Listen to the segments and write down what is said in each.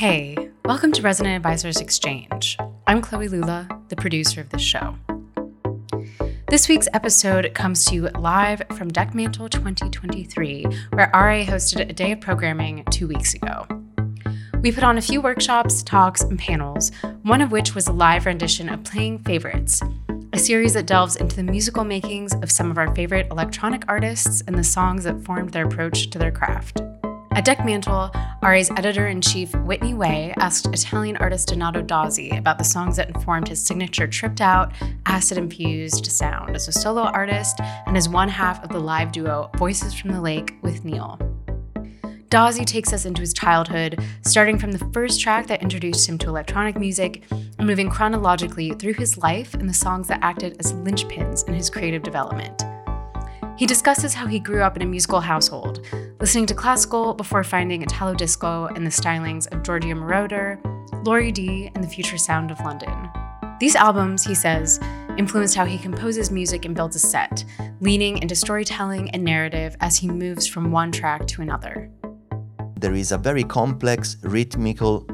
Hey, welcome to Resident Advisors Exchange. I'm Chloe Lula, the producer of this show. This week's episode comes to you live from Dekmantel 2023, where RA hosted a day of programming two weeks ago. We put on a few workshops, talks, and panels, one of which was a live rendition of Playing Favorites, a series that delves into the musical makings of some of our favorite electronic artists and the songs that formed their approach to their craft. At Dekmantel, RA's editor in chief, Whitney Wei, asked Italian artist Donato Dozzy about the songs that informed his signature tripped out, acid infused sound as a solo artist and as one half of the live duo Voices from the Lake with Neel. Dozzi takes us into his childhood, starting from the first track that introduced him to electronic music and moving chronologically through his life and the songs that acted as linchpins in his creative development. He discusses how he grew up in a musical household, listening to classical before finding Italo disco and the stylings of Giorgio Moroder, Lory D, and the future sound of London. These albums, he says, influenced how he composes music and builds a set, leaning into storytelling and narrative as he moves from one track to another there is a very complex rhythmical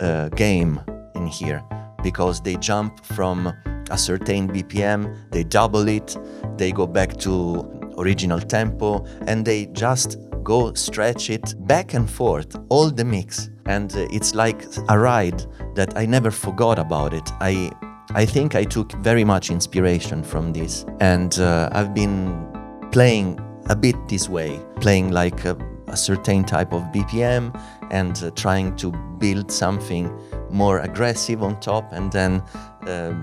uh, game in here because they jump from a certain BPM, they double it, they go back to original tempo, and they just go stretch it back and forth, all the mix. And uh, it's like a ride that I never forgot about it. I I think I took very much inspiration from this, and uh, I've been playing a bit this way, playing like a a certain type of BPM and uh, trying to build something more aggressive on top and then uh,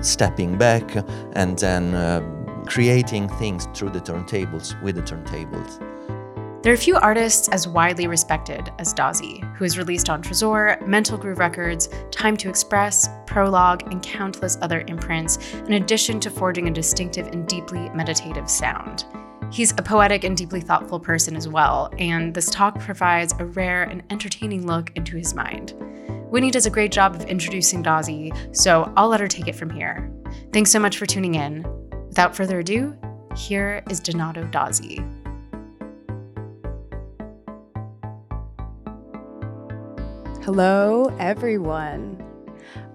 stepping back and then uh, creating things through the turntables with the turntables. There are few artists as widely respected as Dozzy, who has released on Tresor, Mental Groove Records, Time to Express, Prologue, and countless other imprints, in addition to forging a distinctive and deeply meditative sound. He's a poetic and deeply thoughtful person as well, and this talk provides a rare and entertaining look into his mind. Whitney does a great job of introducing Dozzy, so I'll let her take it from here. Thanks so much for tuning in. Without further ado, here is Donato Dozzy. Hello, everyone.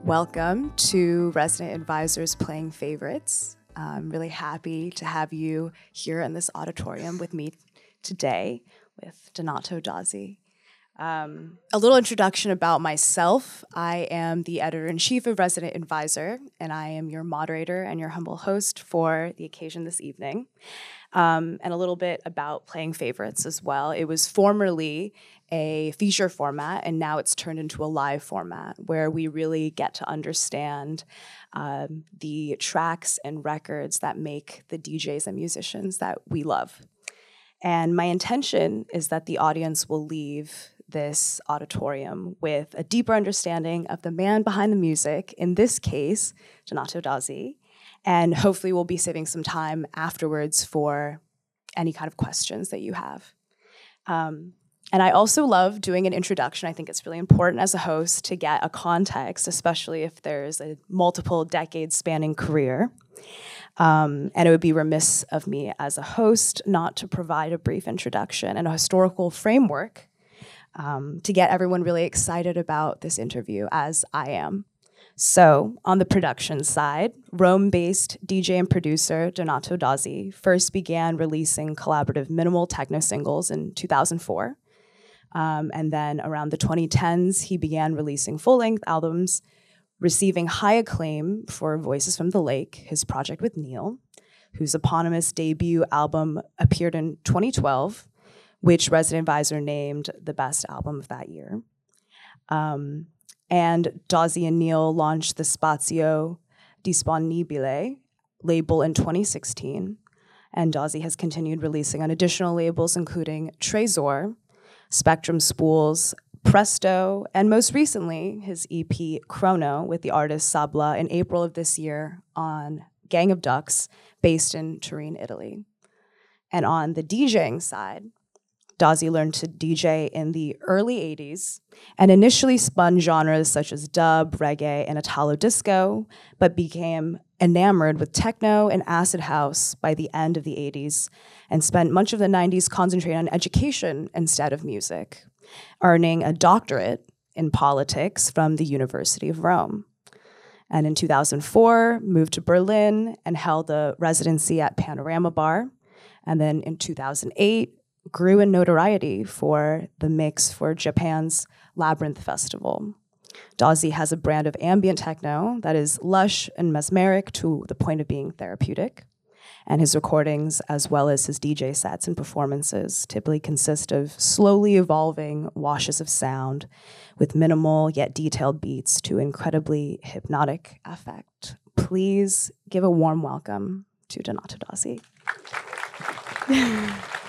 Welcome to Resident Advisors Playing Favorites. I'm really happy to have you here in this auditorium with me today with Donato Dozzy. Um, a little introduction about myself. I am the editor in chief of Resident Advisor, and I am your moderator and your humble host for the occasion this evening. Um, and a little bit about playing favorites as well. It was formerly a feature format, and now it's turned into a live format where we really get to understand um, the tracks and records that make the DJs and musicians that we love. And my intention is that the audience will leave this auditorium with a deeper understanding of the man behind the music, in this case, Donato Dozzy, and hopefully we'll be saving some time afterwards for any kind of questions that you have. Um, and I also love doing an introduction. I think it's really important as a host to get a context, especially if there's a multiple decades spanning career. Um, and it would be remiss of me as a host not to provide a brief introduction and a historical framework um, to get everyone really excited about this interview, as I am. So, on the production side, Rome based DJ and producer Donato Dozzy first began releasing collaborative minimal techno singles in 2004. Um, and then around the 2010s, he began releasing full length albums, receiving high acclaim for Voices from the Lake, his project with Neel, whose eponymous debut album appeared in 2012, which Resident Advisor named the best album of that year. Um, and Dozzy and Neel launched the Spazio Disponibile label in 2016. And Dozzy has continued releasing on additional labels, including Tresor, Spectrum Spools, Presto, and most recently, his EP Chrono with the artist Sabla in April of this year on Gang of Ducks, based in Turin, Italy. And on the DJing side, Dozzy learned to DJ in the early 80s and initially spun genres such as dub, reggae, and Italo disco, but became enamored with techno and acid house by the end of the 80s and spent much of the 90s concentrating on education instead of music, earning a doctorate in politics from the University of Rome. And in 2004, moved to Berlin and held a residency at Panorama Bar. And then in 2008, grew in notoriety for the mix for Japan's Labyrinth Festival. Dozzy has a brand of ambient techno that is lush and mesmeric to the point of being therapeutic. And his recordings, as well as his DJ sets and performances, typically consist of slowly evolving washes of sound with minimal yet detailed beats to incredibly hypnotic effect. Please give a warm welcome to Donato Dozzy.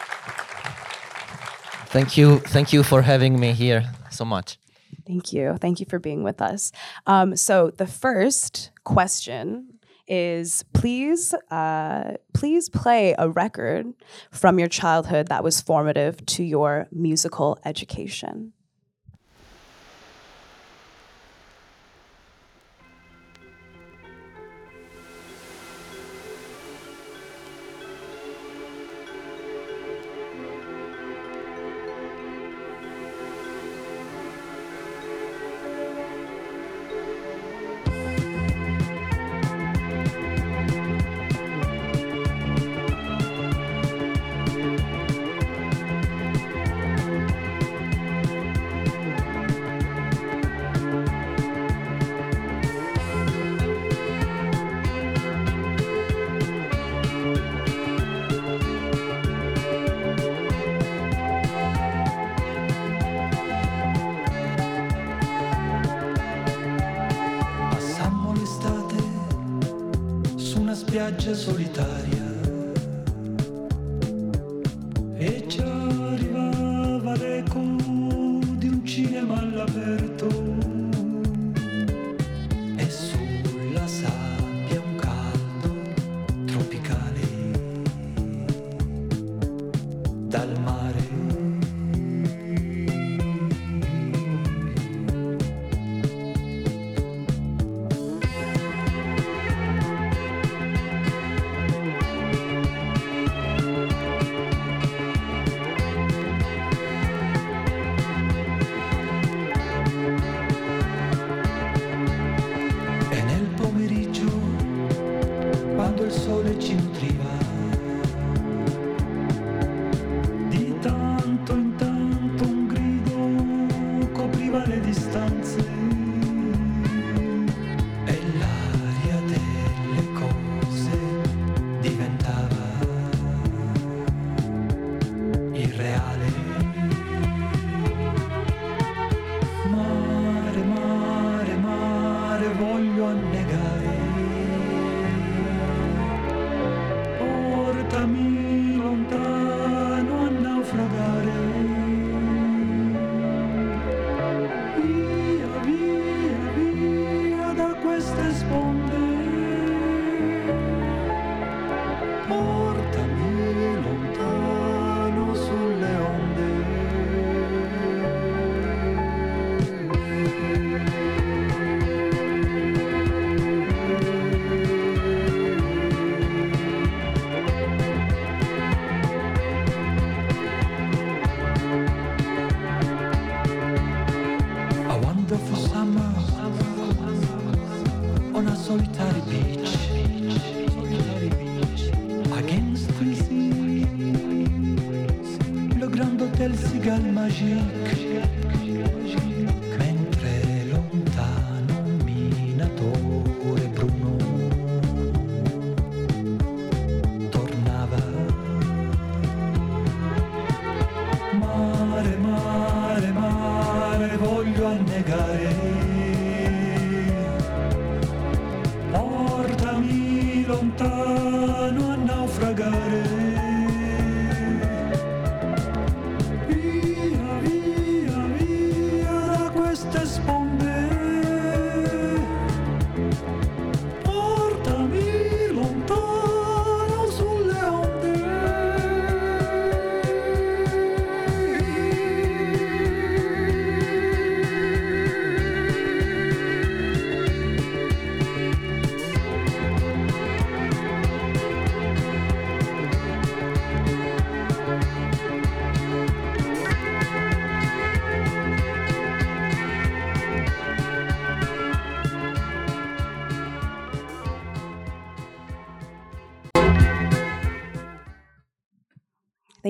Thank you. Thank you for having me here so much. Thank you. Thank you for being with us. Um, so the first question is please uh, please play a record from your childhood that was formative to your musical education.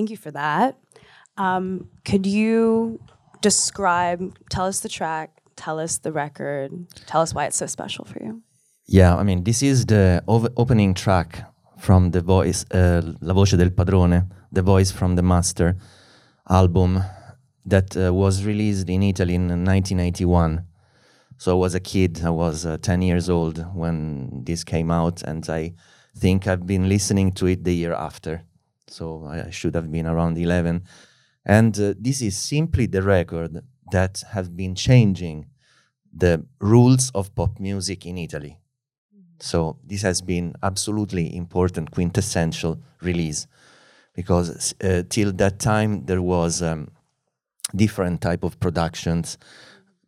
Thank you for that. Um, could you describe, tell us the track, tell us the record, tell us why it's so special for you? Yeah, I mean, this is the ov- opening track from the voice, uh, La Voce del Padrone, the voice from the Master album that uh, was released in Italy in 1981. So I was a kid, I was uh, 10 years old when this came out, and I think I've been listening to it the year after. So I I should have been around 11. And uh, this is simply the record that has been changing the rules of pop music in Italy. So this has been absolutely important, quintessential release, because uh, till that time there was um, different type of productions,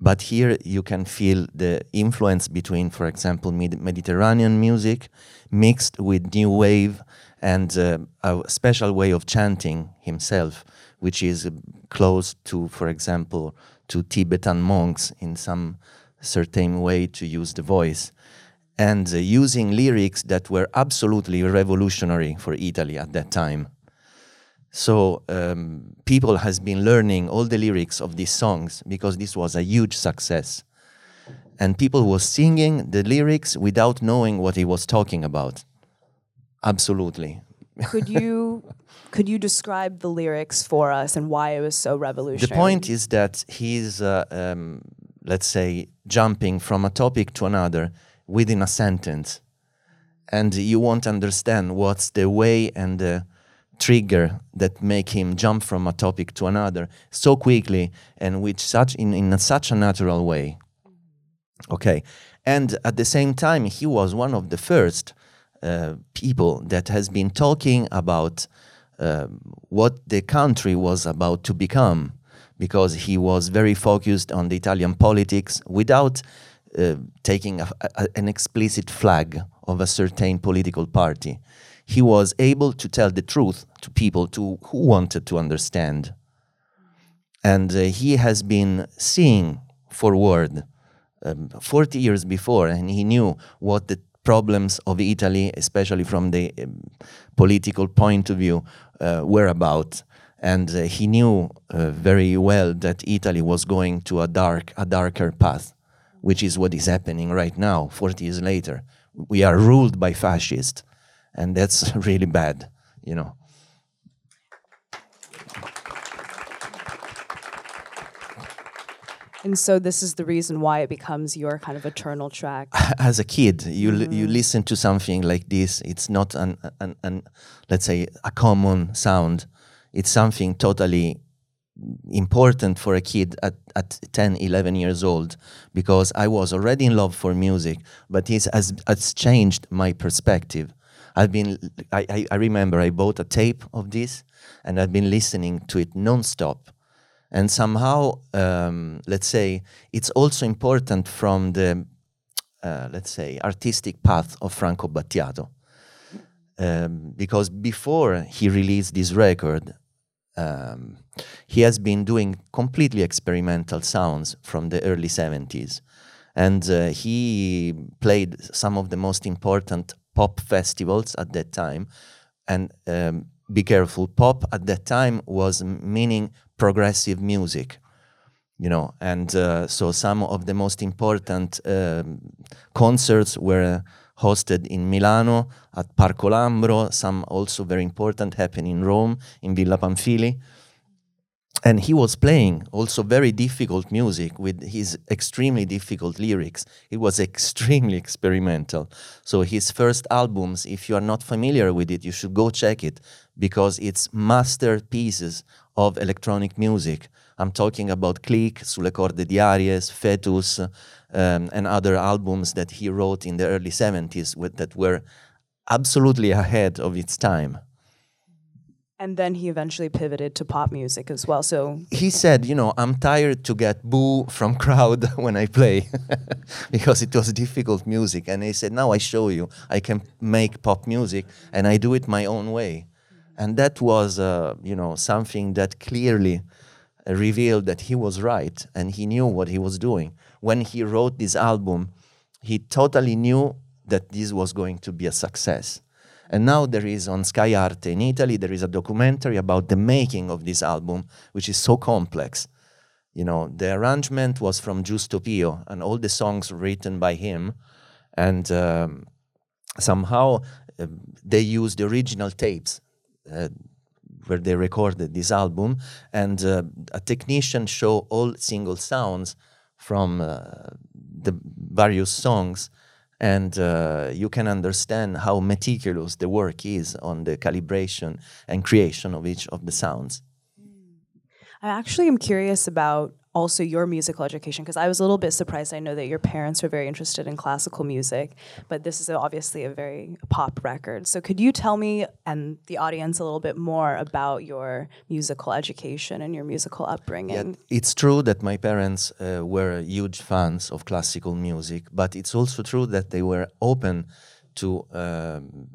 but here you can feel the influence between, for example, Mid- Mediterranean music mixed with new wave and uh, a special way of chanting himself, which is uh, close to, for example, to Tibetan monks in some certain way to use the voice and uh, using lyrics that were absolutely revolutionary for Italy at that time. So um, people has been learning all the lyrics of these songs because this was a huge success, and people was singing the lyrics without knowing what he was talking about. Absolutely, Could you could you describe the lyrics for us and why it was so revolutionary? The point is that he's, uh, um, let's say, jumping from a topic to another within a sentence, and you won't understand what's the way and the trigger that make him jump from a topic to another so quickly and with such in, in such a natural way. Okay, and at the same time, he was one of the first uh, people that has been talking about um, what the country was about to become, because he was very focused on the Italian politics without uh, taking a, a- an explicit flag of a certain political party. He was able to tell the truth to people to, who wanted to understand and uh, he has been seeing forward um, 40 years before and he knew what the problems of italy especially from the um, political point of view uh, were about. And uh, he knew uh, very well that italy was going to a dark a darker path which is what is happening right now 40 years later. We are ruled by fascists and that's really bad you know and so this is the reason why it becomes your kind of eternal track. as a kid you li- you mm-hmm. listen to something like this. It's not an, an, an let's say a common sound. It's something totally important for a kid at, at 10 11 years old because i was already in love for music but it has, has changed my perspective. I've been I, I, I remember i bought a tape of this and i've been listening to it non-stop and somehow um, let's say it's also important from the uh, let's say artistic path of franco battiato. Um, because before he released this record um, he has been doing completely experimental sounds from the early 70s and uh, he played some of the most important pop festivals at that time. And um, be careful pop at that time was meaning progressive music you know and uh, so some of the most important um, concerts were hosted in milano at parco lambro some also very important happened in rome in villa pamphili and he was playing also very difficult music with his extremely difficult lyrics. It was extremely experimental. So his first albums if you are not familiar with it you should go check it because it's masterpieces of electronic music. I'm talking about clic sulle corde di aries fetus um, and other albums that he wrote in the early 70s with, that were absolutely ahead of its time And then he eventually pivoted to pop music as well. So he said, you know, I'm tired to get boo from crowd when I play because it was difficult music. And he said, now I show you, I can make pop music and I do it my own way. And that was, uh, you know, something that clearly revealed that he was right and he knew what he was doing. When he wrote this album, he totally knew that this was going to be a success. And now there is on Sky Arte in Italy, there is a documentary about the making of this album, which is so complex. You know, the arrangement was from Giusto Pio, and all the songs written by him. And um, somehow uh, they used the original tapes uh, where they recorded this album, and uh, a technician show all single sounds from uh, the various songs, and uh, you can understand how meticulous the work is on the calibration and creation of each of the sounds. I actually am curious about also your musical education because I was a little bit surprised. I know that your parents were very interested in classical music, but this is obviously a very pop record. So could you tell me and the audience a little bit more about your musical education and your musical upbringing? Yeah, it's true that my parents uh, were huge fans of classical music, but it's also true that they were open to um,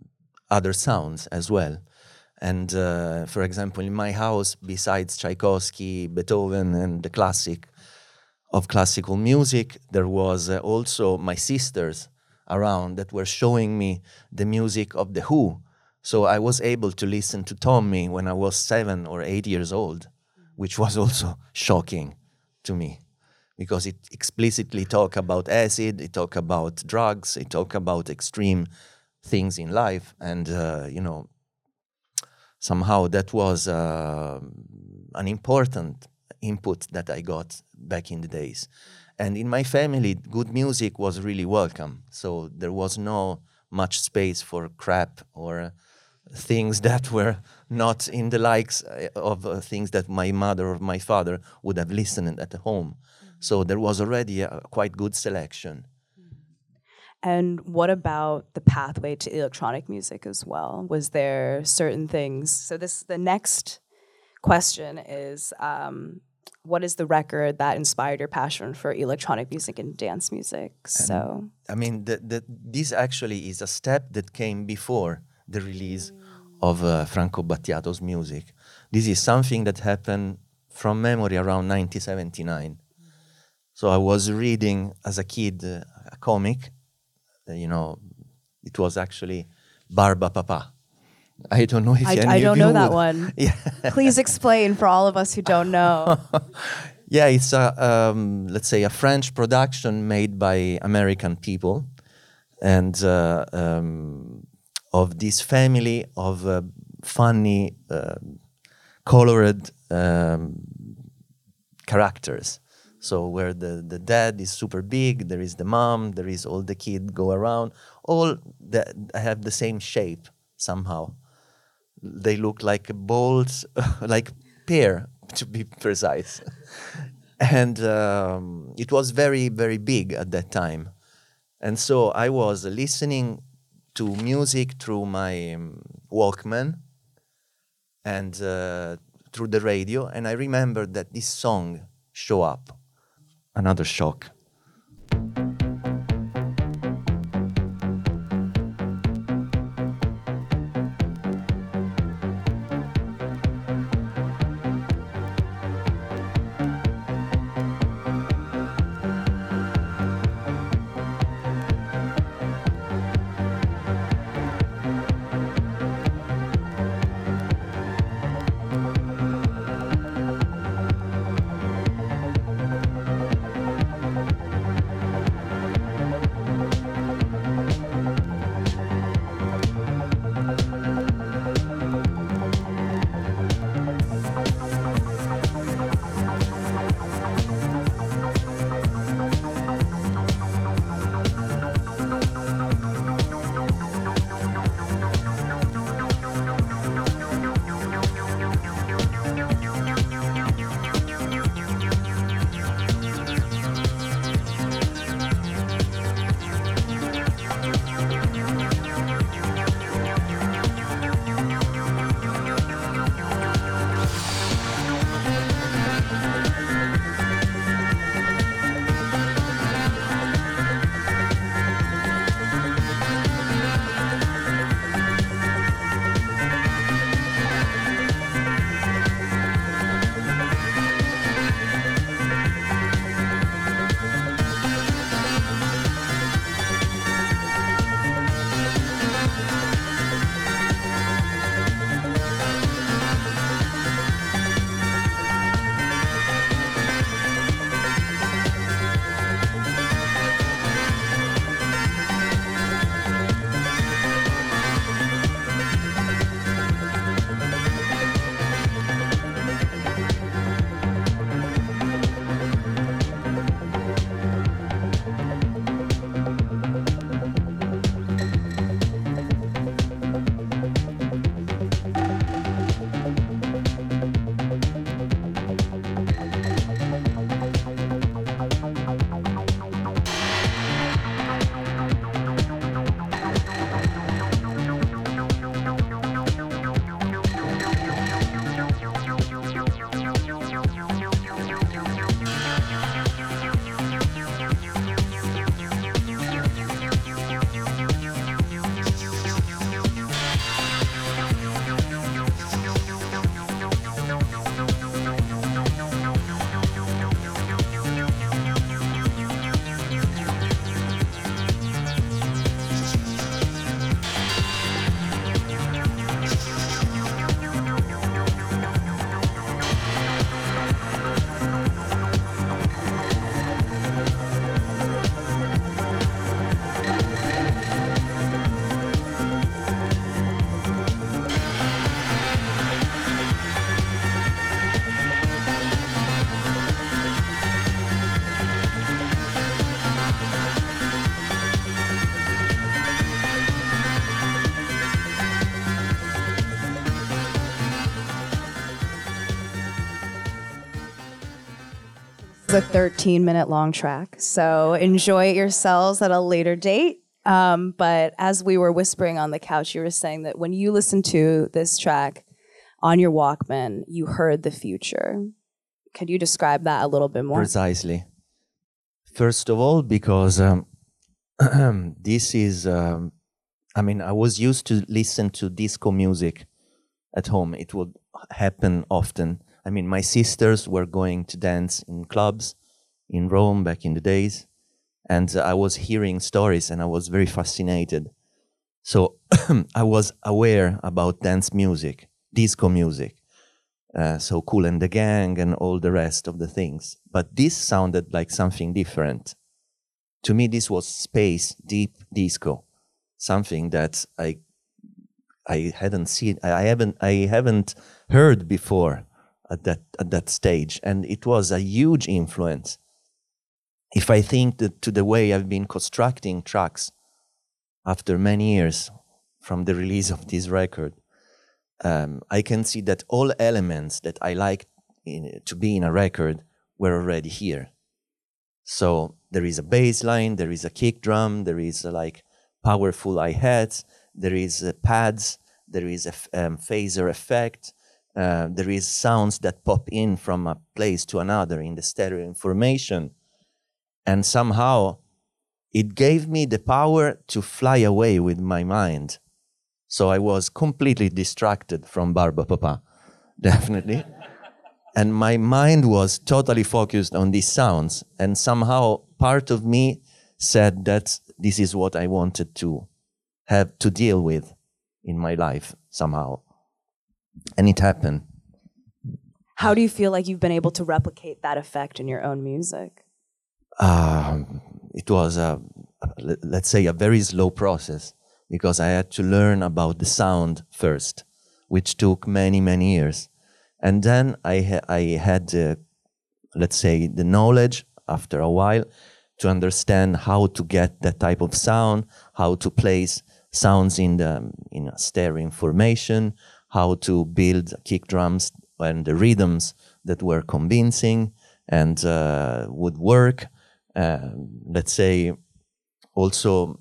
other sounds as well. And uh, for example, in my house, besides Tchaikovsky, Beethoven, and the classic of classical music, there was uh, also my sisters around that were showing me the music of the Who. So I was able to listen to Tommy when I was seven or eight years old, which was also shocking to me because it explicitly talk about acid, it talk about drugs, it talk about extreme things in life, and uh, you know somehow that was uh, an important input that I got back in the days. And in my family, good music was really welcome. So there was no much space for crap or things that were not in the likes uh, of uh, things that my mother or my father would have listened at home. Mm-hmm. So there was already a quite good selection. And what about the pathway to electronic music as well? Was there certain things? So this the next question is um, what is the record that inspired your passion for electronic music and dance music? So I mean, the, the, this actually is a step that came before the release of uh, Franco Battiato's music. This is something that happened from memory around 1979. So I was reading as a kid uh, a comic you know, it was actually Barbapapa. I don't know if I, I don't know that one. Yeah. Please explain for all of us who don't know. yeah, it's a um, let's say a French production made by American people, and uh, um, of this family of uh, funny, uh, colored um, characters. So where the, the dad is super big, there is the mom, there is all the kid go around, all that have the same shape somehow. They look like balls, like pear to be precise. and um, it was very very big at that time, and so I was listening to music through my um, Walkman and uh, through the radio, and I remember that this song show up another shock. A 13 minute long track, so enjoy it yourselves at a later date. Um, but as we were whispering on the couch, you were saying that when you listened to this track on your Walkman, you heard the future. Could you describe that a little bit more? Precisely. First of all, because um, this is, um, I mean, I was used to listen to disco music at home. It would happen often. I mean, my sisters were going to dance in clubs in Rome back in the days, and I was hearing stories and I was very fascinated. So I was aware about dance music, disco music, uh, so Cool and the Gang and all the rest of the things. But this sounded like something different. To me, this was space, deep disco, something that I I hadn't seen, I haven't, I haven't heard before at that at that stage, and it was a huge influence. If I think that to the way I've been constructing tracks after many years from the release of this record, um, I can see that all elements that I like in, to be in a record were already here. So there is a bass line, there is a kick drum, there is a, like powerful hi hats, there is uh, pads, there is a f- um, phaser effect, uh, there is sounds that pop in from a place to another in the stereo information, and somehow it gave me the power to fly away with my mind. So I was completely distracted from Barbapapa, definitely. and my mind was totally focused on these sounds. And somehow part of me said that this is what I wanted to have to deal with in my life somehow. And it happened. How do you feel like you've been able to replicate that effect in your own music? Um, it was, a, let's say, a very slow process because I had to learn about the sound first, which took many, many years. And then I, ha- I had, uh, let's say, the knowledge after a while to understand how to get that type of sound, how to place sounds in the in a stereo information, how to build kick drums and the rhythms that were convincing and uh, would work. Um, let's say also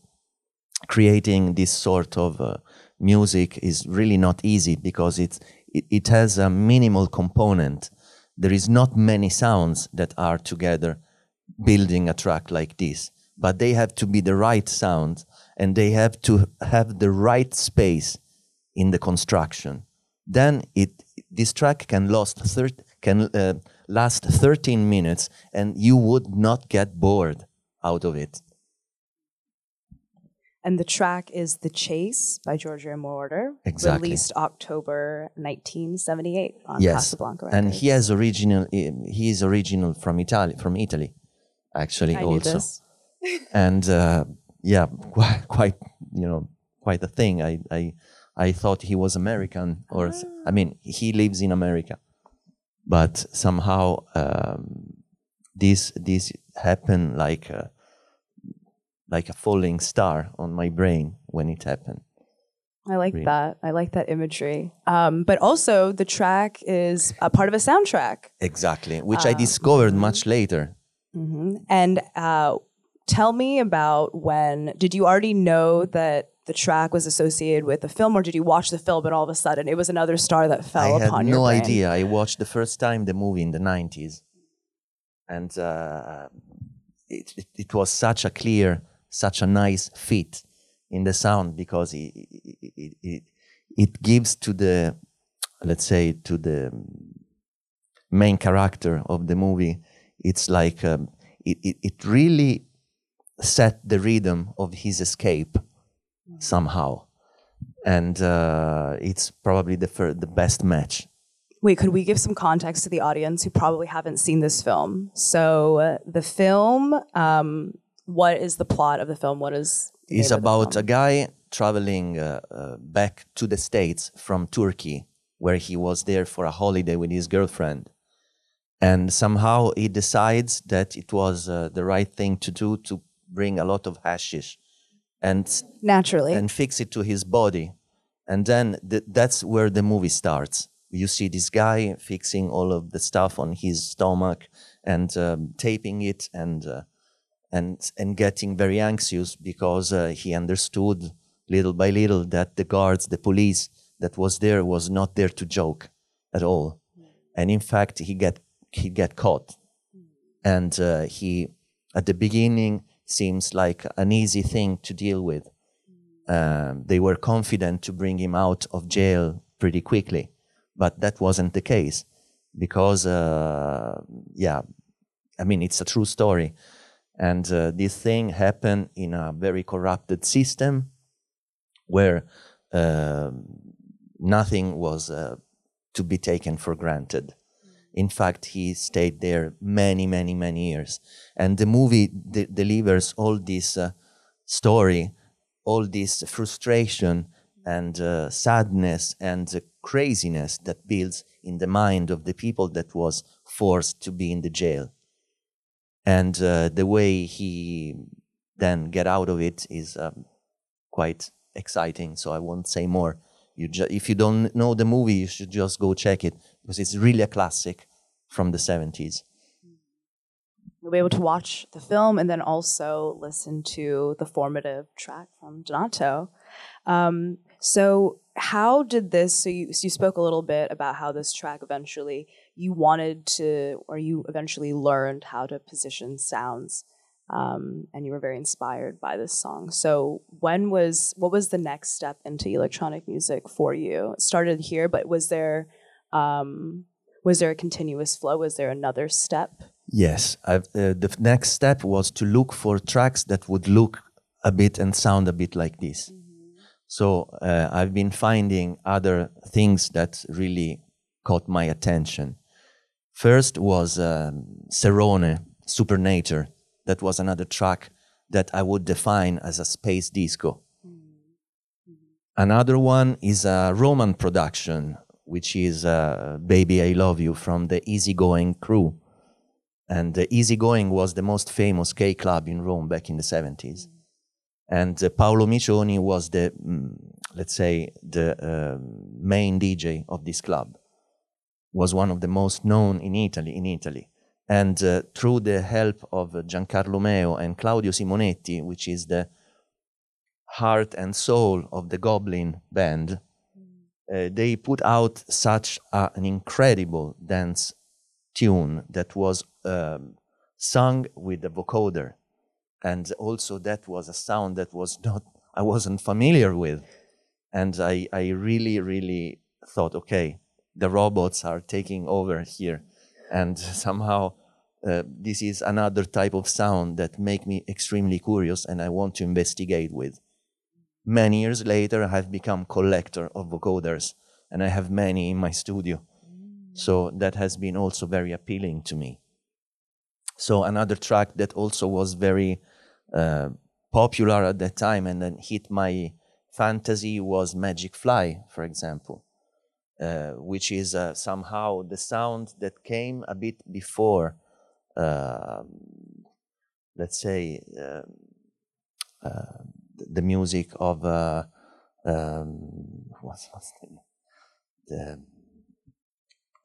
creating this sort of uh, music is really not easy because it's, it, it has a minimal component. There is not many sounds that are together building a track like this, but they have to be the right sound and they have to have the right space in the construction. Then it this track can last thir- can uh, last 13 minutes and you would not get bored out of it. And the track is The Chase by Giorgio Moroder, Exactly. released October 1978 on yes Casablanca and he has original he is original from italy from italy actually I also and uh, yeah quite, quite you know quite a thing i i i thought he was american or I mean he lives in america but somehow um, this this happened like a, like a falling star on my brain when it happened I like Really. that. I like that imagery. Um, but also, the track is a part of a soundtrack. exactly which i discovered much later hmm And uh, tell me about when did you already know that the track was associated with the film, or did you watch the film and all of a sudden it was another star that fell upon. I had upon your no brain? idea. I watched the first time the movie in the 90s. And uh, it, it, it was such a clear, such a nice fit in the sound because it, it, it, it, it gives to the, let's say, to the main character of the movie, it's like um, it, it, it really set the rhythm of his escape somehow and uh, it's probably the fir- the best match. Wait, could we give some context to the audience who probably haven't seen this film? So, uh, the film, um, what is the plot of the film? What is the It's name of the about a guy traveling uh, uh, back to the states from Turkey, where he was there for a holiday with his girlfriend, and somehow he decides that it was uh, the right thing to do to bring a lot of hashish, and naturally. and fix it to his body. And then th- that's where the movie starts. You see this guy fixing all of the stuff on his stomach and um, taping it and uh, and and getting very anxious because uh, he understood little by little that the guards, the police that was there was not there to joke at all, and in fact he get he get caught, and uh, he at the beginning seems like an easy thing to deal with. Um, they were confident to bring him out of jail pretty quickly, but that wasn't the case because, uh, yeah, I mean, it's a true story. And uh, this thing happened in a very corrupted system where uh, nothing was uh, to be taken for granted. In fact, he stayed there many, many, many years. And the movie de- delivers all this uh, story, all this frustration and uh, sadness and craziness that builds in the mind of the people that was forced to be in the jail. And uh, the way he then get out of it is um, quite exciting. So I won't say more. You if you don't know the movie, you should just go check it because it's really a classic from the 70s. You'll be able to watch the film and then also listen to the formative track from Donato. Um, so, how did this? So you, so you spoke a little bit about how this track eventually you wanted to, or you eventually learned how to position sounds, um, and you were very inspired by this song. So, when was what was the next step into electronic music for you? It started here, but was there um, was there a continuous flow? Was there another step? Yes, I've, uh, the next step was to look for tracks that would look a bit and sound a bit like this. So uh, I've been finding other things that really caught my attention. First was um, Cerrone, Supernature. That was another track that I would define as a space disco. Another one is a Roman production, which is uh, Baby I Love You from the Easygoing crew. And Easygoing was the most famous gay club in Rome back in the 70s. And uh, Paolo Micioni was the, mm, let's say, the uh, main DJ of this club. Was one of the most known in Italy. In Italy, and uh, through the help of Giancarlo Meo and Claudio Simonetti, which is the heart and soul of the Goblin band, uh, they put out such a, an incredible dance tune that was um, sung with the vocoder. And also that was a sound that was not i wasn't familiar with. And i, I really really thought okay the robots are taking over here. And somehow uh, this is another type of sound that make me extremely curious and i want to investigate with many years later i have become collector of vocoders and i have many in my studio. So that has been also very appealing to me. So another track that also was very uh, popular at that time and then hit my fantasy was Magic Fly, for example, uh, which is uh, somehow the sound that came a bit before, um let's say, uh, uh, the music of uh, um, what's, what's the, the,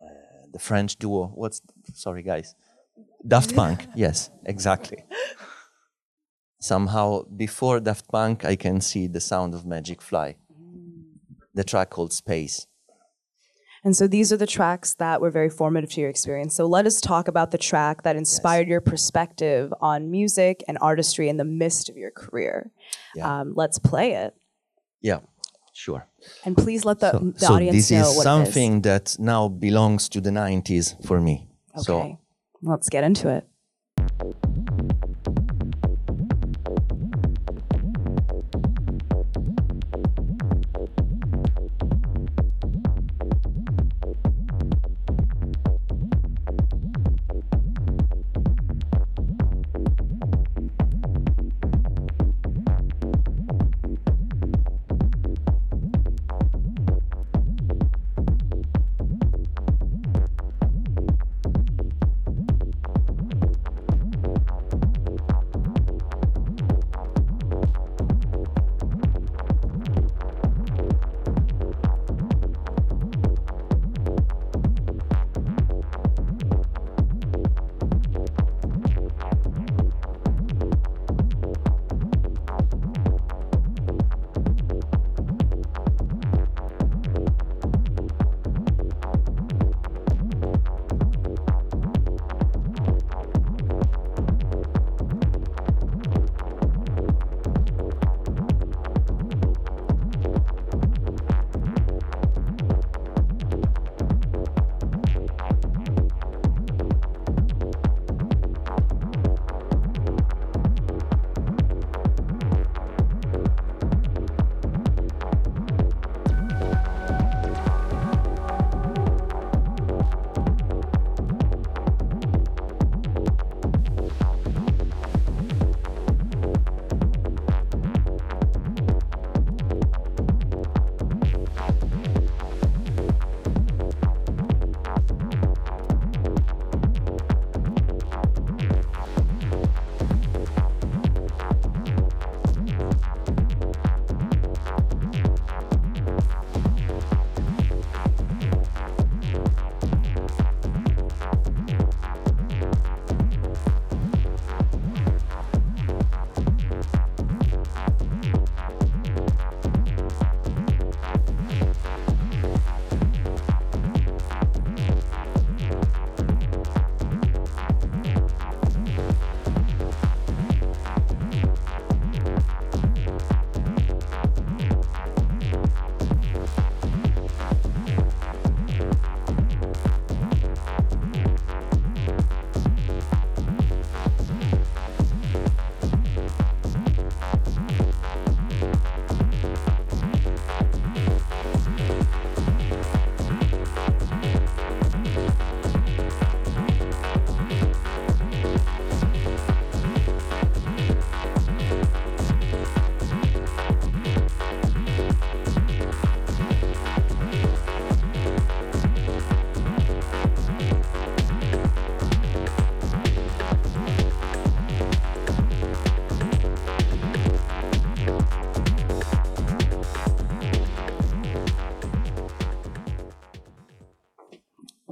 uh, the French duo. What's sorry, guys, Daft Punk. yes, exactly somehow before Daft Punk, I can see the sound of Magic Fly, the track called Space. And so these are the tracks that were very formative to your experience. So let us talk about the track that inspired your perspective on music and artistry in the midst of your career. Yeah. Um, let's play it. Yeah, sure. And please let the, so the so audience this know is what something that now belongs to the 90s for me. is. So Okay. Let's get into it.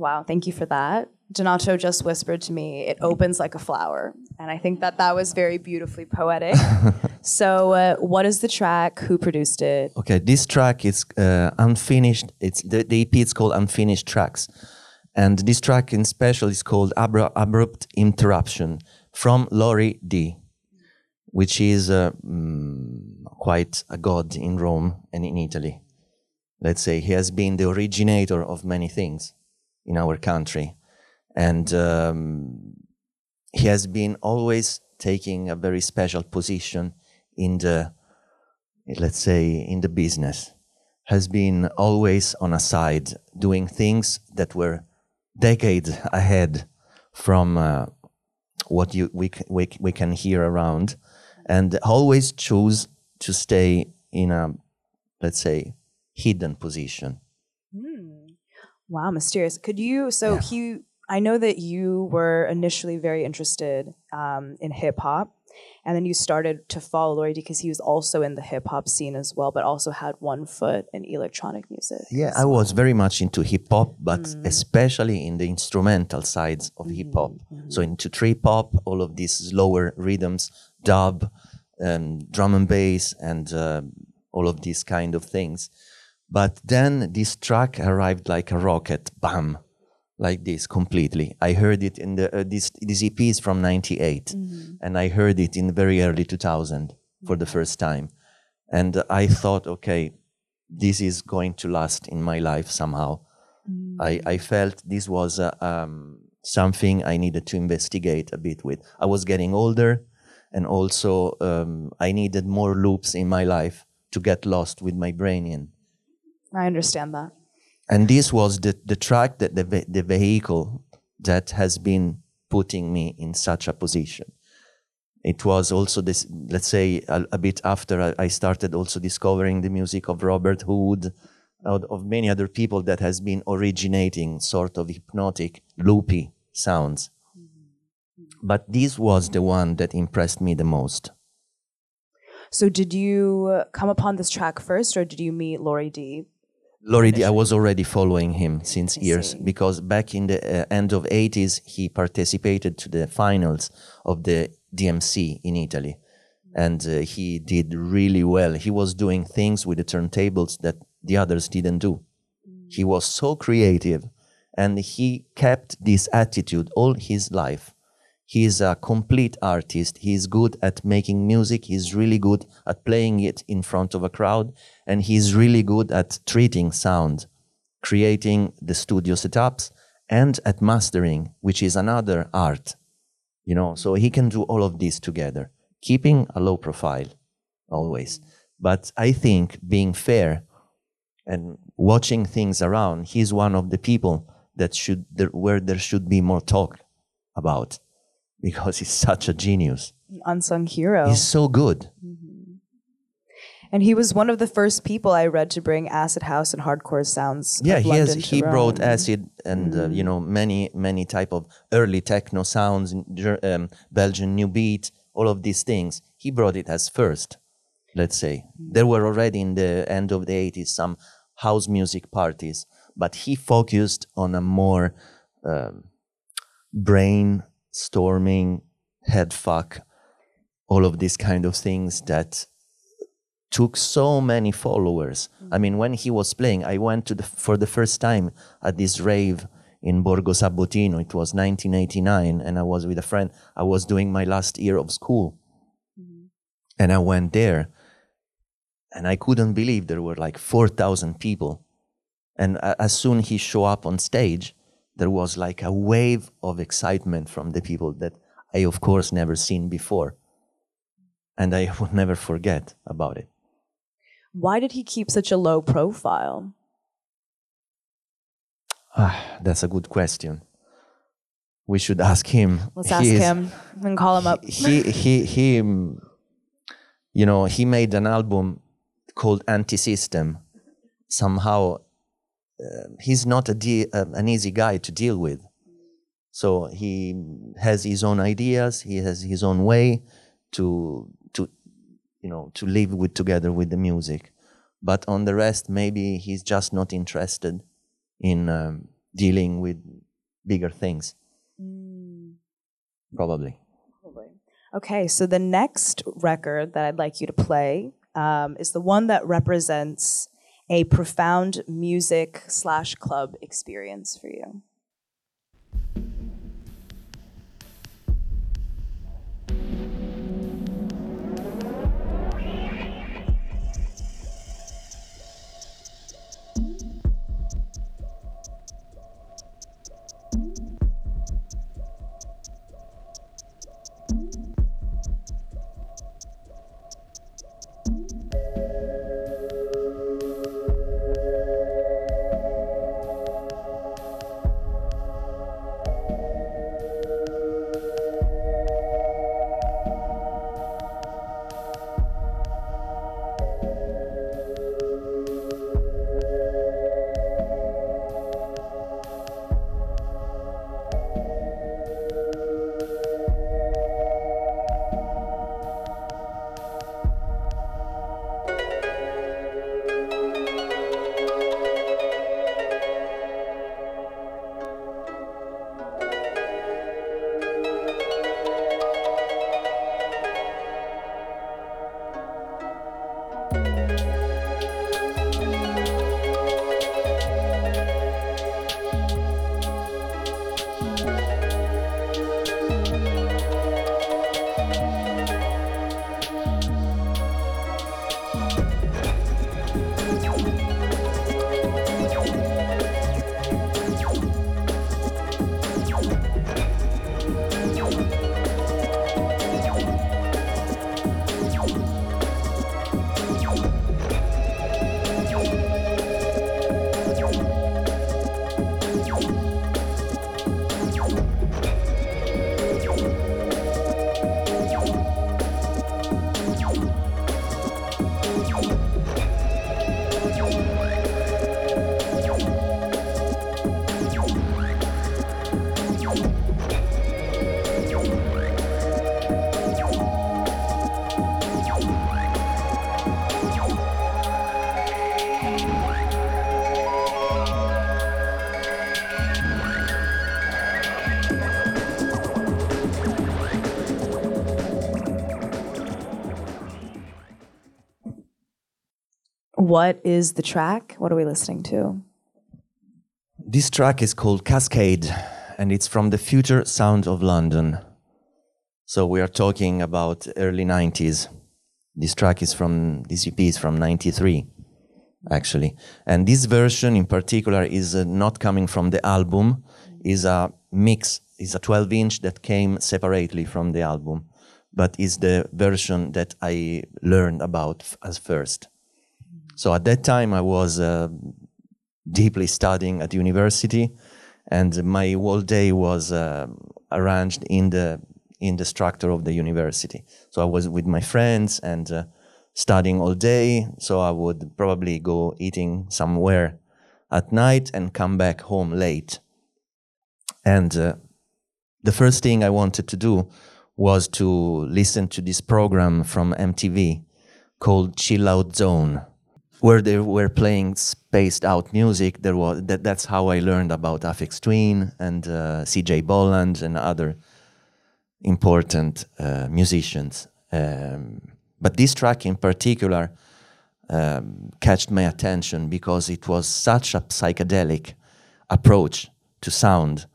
Wow, thank you for that. Donato just whispered to me, it opens like a flower. And I think that that was very beautifully poetic. so, uh, what is the track? Who produced it? Okay, this track is uh, unfinished. It's the, the EP is called Unfinished Tracks, and this track in special is called Abra- Abrupt Interruption from Lory D, which is uh, mm, quite a god in Rome and in Italy. Let's say he has been the originator of many things in our country, and um, he has been always taking a very special position in the let's say in the business. Has been always on a side doing things that were decades ahead from uh, what you we, we, we can hear around. And always choose to stay in a let's say hidden position Wow, mysterious. Could you? So Yeah. he, I know that you were initially very interested um, in hip hop, and then you started to follow D because he was also in the hip hop scene as well, but also had one foot in electronic music. Yeah, I was very much into hip hop, but especially in the instrumental sides of hip hop. So into trip hop, all of these slower rhythms, dub, um, drum and bass, and uh, all of these kind of things. But then this track arrived like a rocket, bam, like this completely. I heard it in the uh, this this EP is from '98, and I heard it in very early 2000 for the first time, and I thought, okay, this is going to last in my life somehow. I, I felt this was uh, um, something I needed to investigate a bit with. I was getting older, and also um, I needed more loops in my life to get lost with my brain in. I understand that. And this was the, the track that the, the vehicle that has been putting me in such a position. It was also this, let's say, a, a bit after I, I started also discovering the music of Robert Hood, of, of many other people that has been originating sort of hypnotic, loopy sounds. But this was the one that impressed me the most. So, did you come upon this track first, or did you meet Lory D? D, I was already following him since I years see. because back in the uh, end of 80s he participated to the finals of the DMC in Italy and uh, he did really well. He was doing things with the turntables that the others didn't do. He was so creative and he kept this attitude all his life. He is a complete artist. He's good at making music. He's really good at playing it in front of a crowd. And he's really good at treating sound, creating the studio setups, and at mastering, which is another art. You know, so he can do all of this together, keeping a low profile always. But I think being fair and watching things around, he's one of the people that should, there, where there should be more talk about because he's such a genius. Unsung hero. He's so good. Mm-hmm. And he was one of the first people I read to bring acid house and hardcore sounds. Yeah, he has. He brought Rome. Mm-hmm. acid and uh, you know many many type of early techno sounds, um, Belgian new beat, all of these things. He brought it as first. Let's say Mm. there were already in the end of the eighties some house music parties, but he focused on a more um, brainstorming, head fuck, all of these kind of things that took so many followers. I mean, when he was playing, I went to the for the first time at this rave in Borgo Sabotino. It was 1989, and I was with a friend. I was doing my last year of school, mm-hmm. and I went there, and I couldn't believe there were like 4,000 people. And a- as soon he show up on stage, there was like a wave of excitement from the people that I, of course, never seen before, and I will never forget about it. Why did he keep such a low profile? Ah, that's a good question. We should ask him. Let's He ask is- him and call him up. He, he, he, you know, he made an album called Anti-System. Somehow, uh, he's not a de- uh, an easy guy to deal with. So he has his own ideas. He has his own way to you know to live with together with the music. But on the rest, maybe he's just not interested in um, dealing with bigger things. Mm. Probably. Okay, so the next record that I'd like you to play um, is the one that represents a profound music slash club experience for you. What is the track? What are we listening to? This track is called Cascade, and it's from the Future Sound of London. So we are talking about early 90s. This track is from, this EP is from 93, actually. And this version in particular is uh, not coming from the album, is a mix, is a 12 inch that came separately from the album, but is the version that I learned about as first. So at that time, I was uh, deeply studying at university, and my whole day was uh, arranged in the in the structure of the university. So I was with my friends and uh, studying all day. So I would probably go eating somewhere at night and come back home late. And uh, the first thing I wanted to do was to listen to this program from MTV called Chill Out Zone where they were playing spaced out music. There was that. That's how I learned about Aphex Twin and uh, C.J. Bolland and other important uh, musicians. Um, but this track in particular um, catched my attention because it was such a psychedelic approach to sound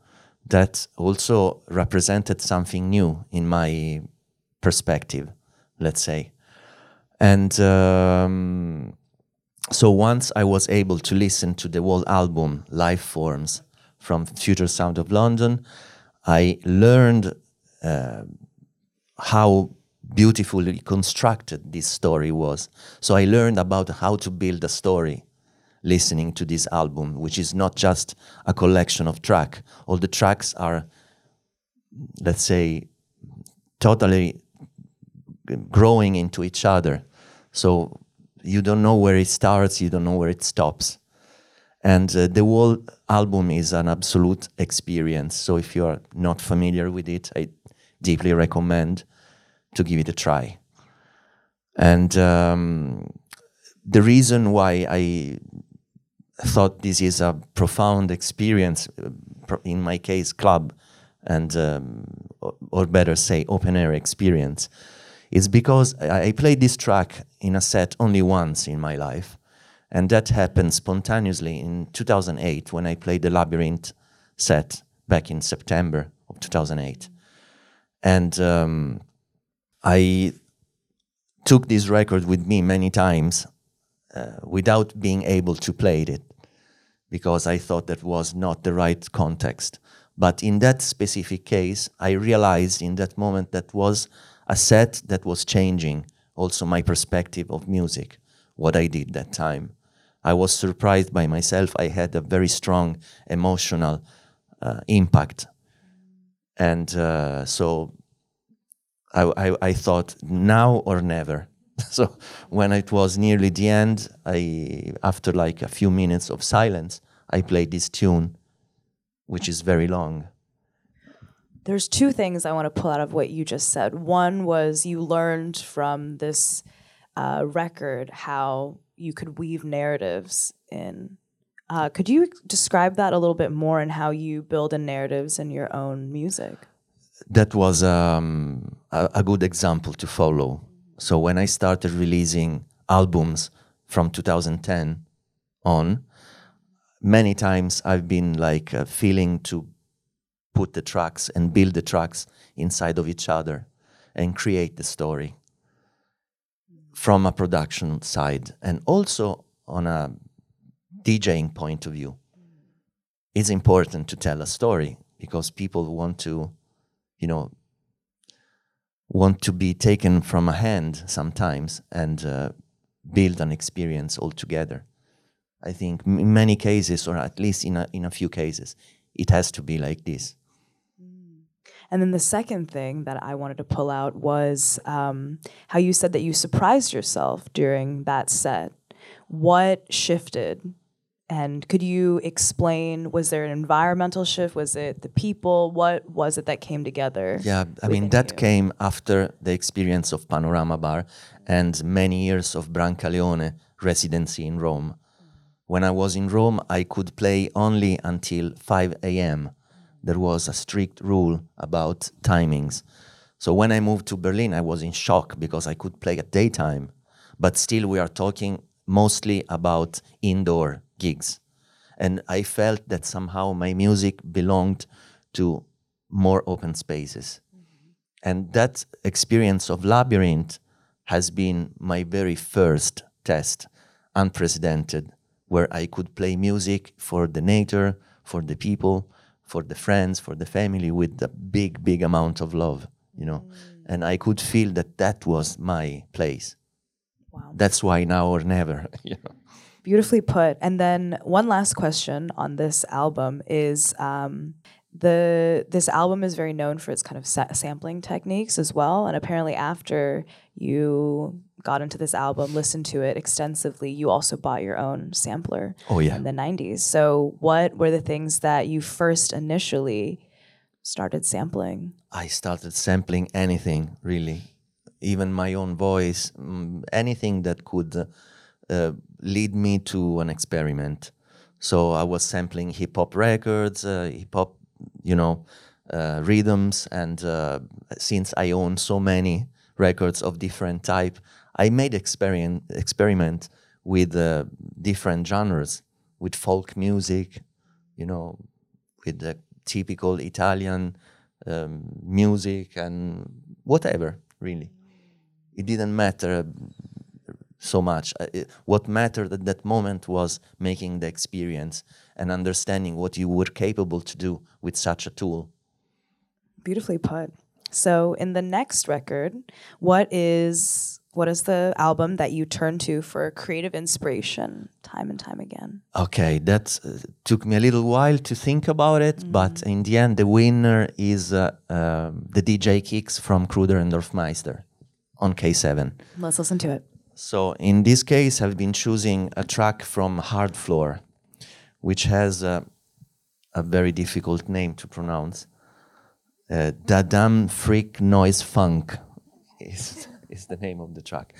that also represented something new in my perspective, let's say. And um, so once I was able to listen to the whole album, Lifeforms, from Future Sound of London, I learned uh, how beautifully constructed this story was. So I learned about how to build a story listening to this album, which is not just a collection of tracks. All the tracks are, let's say, totally growing into each other. So you don't know where it starts, you don't know where it stops. And uh, the whole album is an absolute experience. So if you are not familiar with it, I deeply recommend to give it a try. And um, the reason why I thought this is a profound experience, uh, in my case, club, and um, or, or better say, open air experience, is because I, I played this track in a set only once in my life, and that happened spontaneously in 2008 when I played the Labyrinth set back in September of 2008, and um, I took this record with me many times uh, without being able to play it because I thought that was not the right context. But in that specific case, I realized in that moment that was a set that was changing also my perspective of music, what I did that time. I was surprised by myself. I had a very strong emotional uh, impact. And uh, so I, I, I thought now or never. so when it was nearly the end, I after like a few minutes of silence, I played this tune, which is very long. There's two things I want to pull out of what you just said. One was you learned from this uh, record how you could weave narratives in. Uh, could you describe that a little bit more and how you build in narratives in your own music? That was um, a, a good example to follow. So when I started releasing albums from 2010 on, many times I've been like uh, feeling to put the tracks and build the tracks inside of each other and create the story from a production side and also on a DJing point of view. It's important to tell a story because people want to, you know, want to be taken from a hand sometimes and uh, build an experience altogether. I think in many cases, or at least in a, in a few cases, it has to be like this. And then the second thing that I wanted to pull out was um, how you said that you surprised yourself during that set. What shifted? And could you explain? Was there an environmental shift? Was it the people? What was it that came together? Yeah, I mean, that you? came after the experience of Panorama Bar and many years of Brancaleone residency in Rome. When I was in Rome, I could play only until 5 a.m. There was a strict rule about timings. So when I moved to Berlin, I was in shock because I could play at daytime. But still, we are talking mostly about indoor gigs. And I felt that somehow my music belonged to more open spaces. Mm-hmm. And that experience of Labyrinth has been my very first test, unprecedented, where I could play music for the nature, for the people, for the friends, for the family with a big, big amount of love, you know. And I could feel that that was my place. Wow. That's why now or never, you know. Beautifully put. And then one last question on this album is um, the this album is very known for its kind of sa- sampling techniques as well. And apparently, after you got into this album, listened to it extensively, you also bought your own sampler Oh, yeah. in the '90s. So, what were the things that you first initially started sampling? I started sampling anything really, even my own voice, mm, anything that could uh, uh, lead me to an experiment. So I was sampling hip hop records, uh, hip hop, you know, uh, rhythms, and uh, since I own so many records of different type, I made experiment experiment with uh, different genres, with folk music, you know, with the typical Italian um, music and whatever, really. It didn't matter uh, so much. Uh, it- what mattered at that moment was making the experience and understanding what you were capable to do with such a tool. Beautifully put. So, in the next record, what is what is the album that you turn to for creative inspiration time and time again? Okay, that uh, took me a little while to think about it, but in the end, the winner is uh, um, the DJ Kicks from Kruder and Dorfmeister on K7. Let's listen to it. So in this case, I've been choosing a track from Hardfloor, which has a, a very difficult name to pronounce. Uh, Dadamnphreaknoizphunk is, is the name of the track.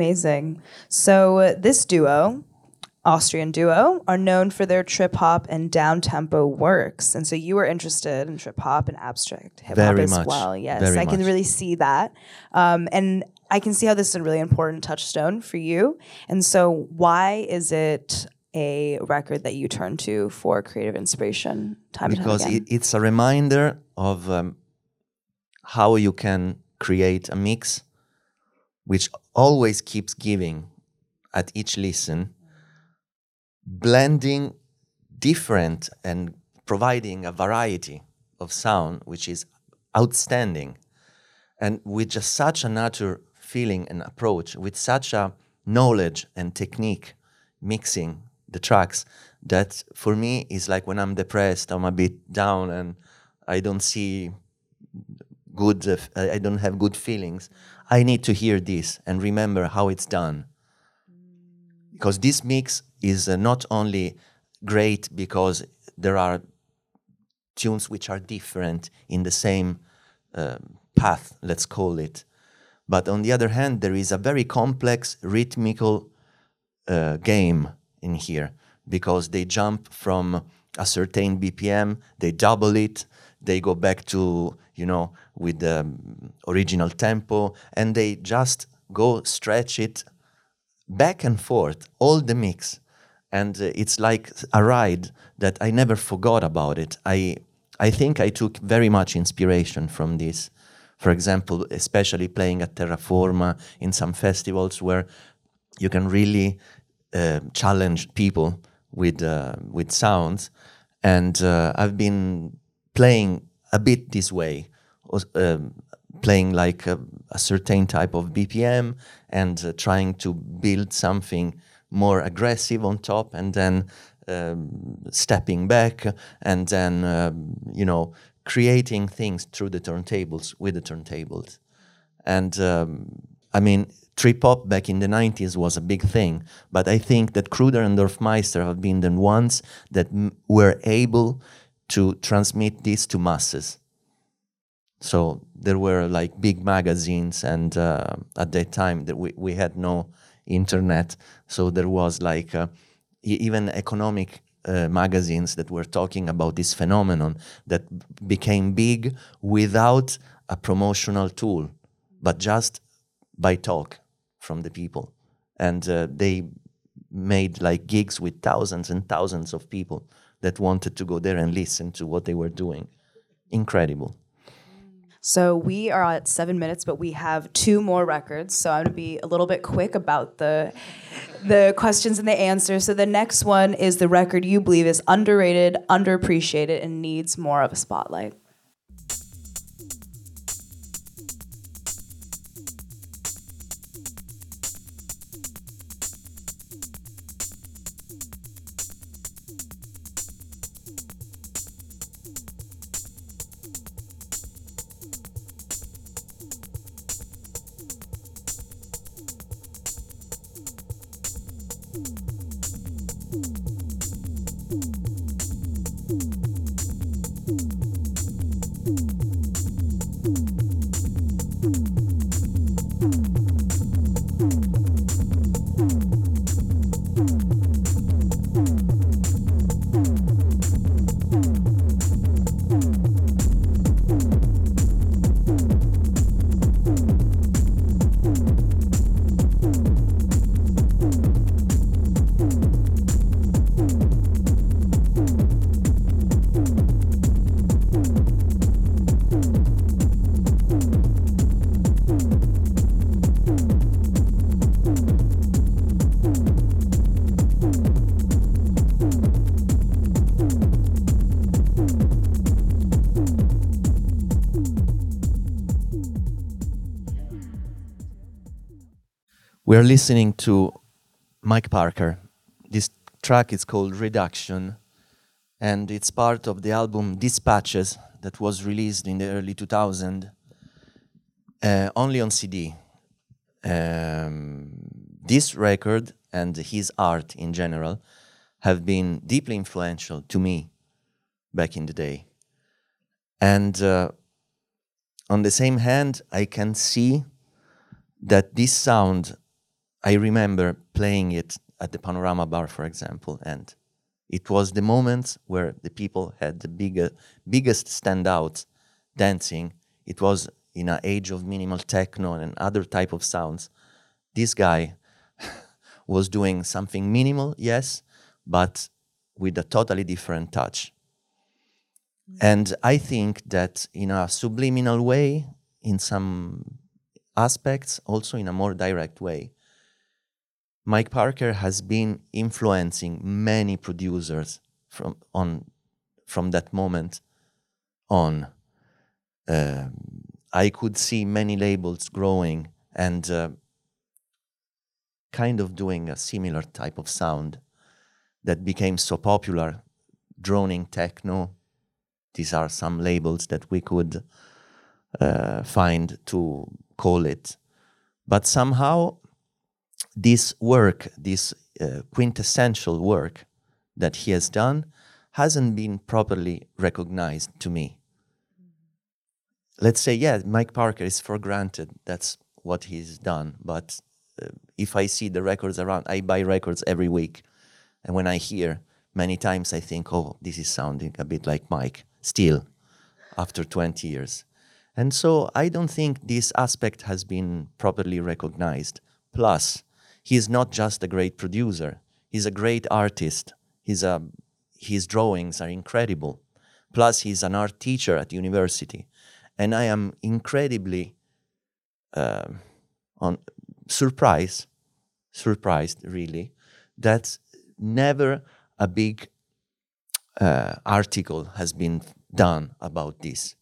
Amazing. So uh, this duo, Austrian duo, are known for their trip hop and down tempo works, and so you were interested in trip hop and abstract hip hop as much. well. Yes, Very I can much. really see that, um, and I can see how this is a really important touchstone for you. And so, why is it a record that you turn to for creative inspiration time because and time it, it's a reminder of um, how you can create a mix which always keeps giving at each listen blending different and providing a variety of sound which is outstanding. And with just such a nature feeling and approach with such a knowledge and technique mixing the tracks that for me is like when i'm depressed i'm a bit down and i don't see good uh, I don't have good feelings i need to hear this and remember how it's done because this mix is uh, not only great because there are tunes which are different in the same um, path, let's call it. But on the other hand, there is a very complex rhythmical uh, game in here because they jump from a certain BPM, they double it, they go back to, you know, with the um, original tempo, and they just go stretch it back and forth, all the mix. And uh, it's like a ride that I never forgot about it. I, I think I took very much inspiration from this. For example, especially playing at Terraforma in some festivals where you can really uh, challenge people with, uh, with sounds. And uh, I've been playing a bit this way, um, playing like a, a certain type of BPM and uh, trying to build something more aggressive on top and then um, stepping back and then, um, you know, creating things through the turntables with the turntables. And um, I mean, trip hop back in the 90s was a big thing, but I think that Kruder and Dorfmeister have been the ones that were able to transmit this to masses. So there were like big magazines, and uh, at that time that we, we had no internet, so there was like uh, even economic uh, magazines that were talking about this phenomenon that became big without a promotional tool, but just by talk from the people, and uh, they made like gigs with thousands and thousands of people that wanted to go there and listen to what they were doing. Incredible. So we are at seven minutes, but we have two more records. So I'm gonna be a little bit quick about the the questions and the answers. So the next one is the record you believe is underrated, underappreciated, and needs more of a spotlight. We're listening to Mike Parker. This track is called Reduction, and it's part of the album Dispatches that was released in the early 2000s, uh, only on CD. Um, this record and his art in general have been deeply influential to me back in the day. And uh, on the same hand, I can see that this sound I remember playing it at the Panorama Bar, for example, and it was the moment where the people had the bigger, biggest standout dancing. It was in an age of minimal techno and other type of sounds. This guy was doing something minimal, yes, but with a totally different touch. And I think that in a subliminal way, in some aspects, also in a more direct way, Mike Parker has been influencing many producers from on from that moment on. Uh, I could see many labels growing and uh, kind of doing a similar type of sound that became so popular, droning techno. These are some labels that we could uh, find to call it. But somehow, this work, this uh, quintessential work that he has done, hasn't been properly recognized to me. Let's say, yeah, Mike Parker is for granted. That's what he's done. But uh, if I see the records around, I buy records every week. And when I hear, many times I think, oh, this is sounding a bit like Mike, still, after 20 years. And so I don't think this aspect has been properly recognized. Plus, he is not just a great producer, he's a great artist. He's a, his drawings are incredible. Plus, he's an art teacher at university. And I am incredibly uh, on, surprised, surprised really, that never a big uh, article has been done about this.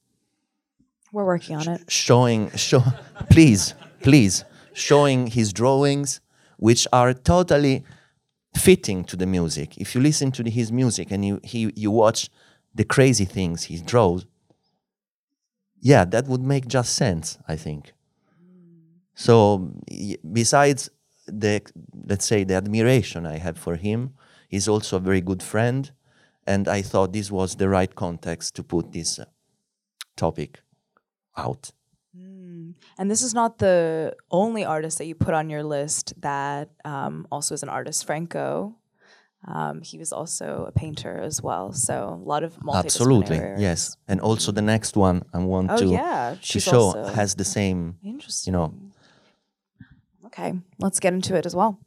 We're working on it. Showing, show, please, please, showing his drawings, which are totally fitting to the music. If you listen to his music and you he, you watch the crazy things he draws, yeah, that would make just sense, I think. So besides the let's say the admiration I have for him, he's also a very good friend, and I thought this was the right context to put this uh, topic out. And this is not the only artist that you put on your list that um, also is an artist, Franco. Um, he was also a painter as well. So a lot of multidisciplinary Absolutely, yes. And also the next one I want Oh, to yeah. to show also has the same, interesting. you know, Okay, let's get into it as well.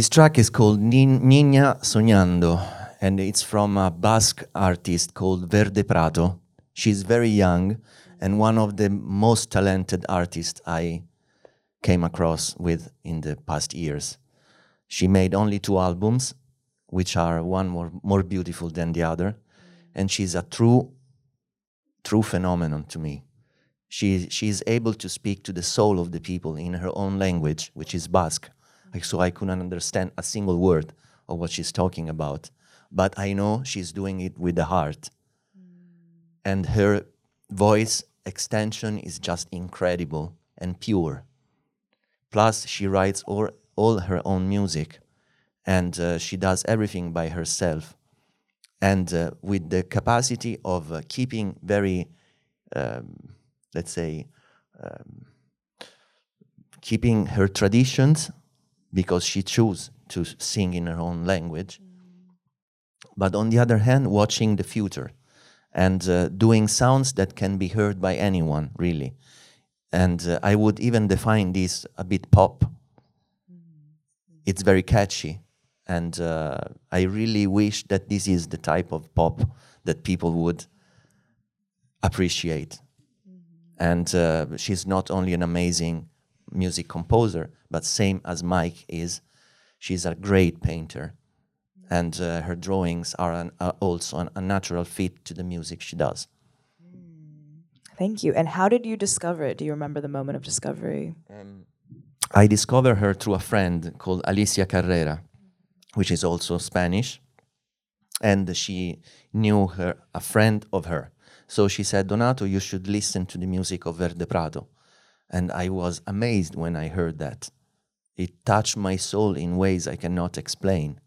This track is called Niña Soñando, and it's from a Basque artist called Verde Prato. She's very young and one of the most talented artists I came across with in the past years. She made only two albums, which are one more, more beautiful than the other, and she's a true, true phenomenon to me. She, she is able to speak to the soul of the people in her own language, which is Basque. Like, so I couldn't understand a single word of what she's talking about. But I know she's doing it with the heart. And her voice extension is just incredible and pure. Plus, she writes all, all her own music and uh, she does everything by herself. And uh, with the capacity of uh, keeping very, um, let's say, um, keeping her traditions because she chose to sing in her own language. But on the other hand, watching the future and uh, doing sounds that can be heard by anyone, really. And uh, I would even define this a bit pop. It's very catchy. And uh, I really wish that this is the type of pop that people would appreciate. And uh, she's not only an amazing music composer, but same as Mike is, she's a great painter. And uh, her drawings are, an, are also an, a natural fit to the music she does. Mm. Thank you. And how did you discover it? Do you remember the moment of discovery? Um, I discovered her through a friend called Alicia Carrera, which is also Spanish. And she knew her, a friend of her. So she said, Donato, you should listen to the music of Verde Prato. And I was amazed when I heard that. It touched my soul in ways I cannot explain.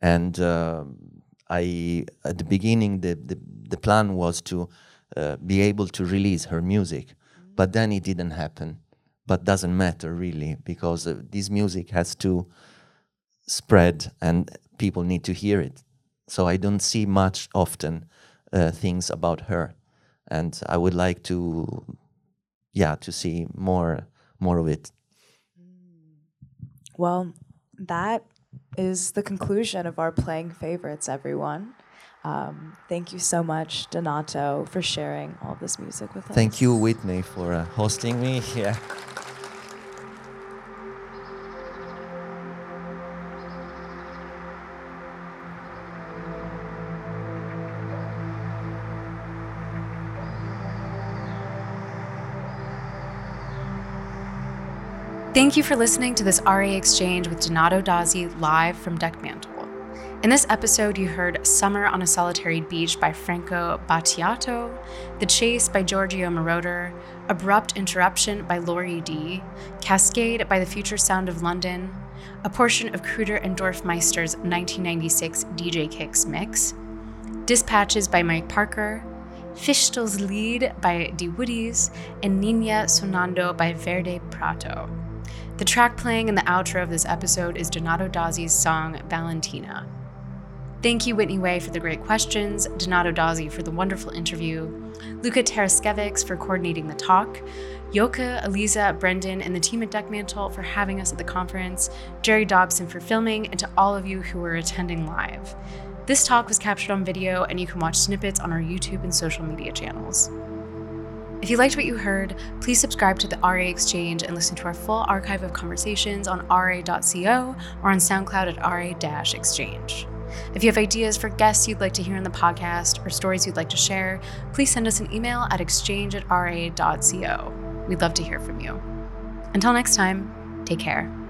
And um I, at the beginning, the, the, the plan was to uh, be able to release her music, but then it didn't happen. But doesn't matter really because uh, this music has to spread and people need to hear it. So I don't see much often uh, things about her, and I would like to, yeah, to see more more of it. Well, that is the conclusion of our playing favorites, everyone. Um, thank you so much, Donato, for sharing all this music with us. Thank you, Whitney, for uh, hosting me. Yeah. Thank you for listening to this RA exchange with Donato Dozzy live from Dekmantel. In this episode, you heard Summer on a Solitary Beach by Franco Battiato, The Chase by Giorgio Moroder, Abrupt Interruption by Lory D, Cascade by The Future Sound of London, a portion of Kruder and Dorfmeister's 1996 DJ Kicks mix, Dispatches by Mike Parker, Fichtel's Lead by De Woodies, and Niña Soñando by Verde Prato. The track playing in the outro of this episode is Donato Dozzy's song Valentina. Thank you, Whitney Wei, for the great questions, Donato Dozzy for the wonderful interview, Luca Taraskevics for coordinating the talk, Yoka, Eliza, Brendan, and the team at Dekmantel for having us at the conference, Jerry Dobson for filming, and to all of you who were attending live. This talk was captured on video, and you can watch snippets on our YouTube and social media channels. If you liked what you heard, please subscribe to the RA Exchange and listen to our full archive of conversations on ra.co or on SoundCloud at ra-exchange. If you have ideas for guests you'd like to hear in the podcast or stories you'd like to share, please send us an email at exchange at ra.co. We'd love to hear from you. Until next time, take care.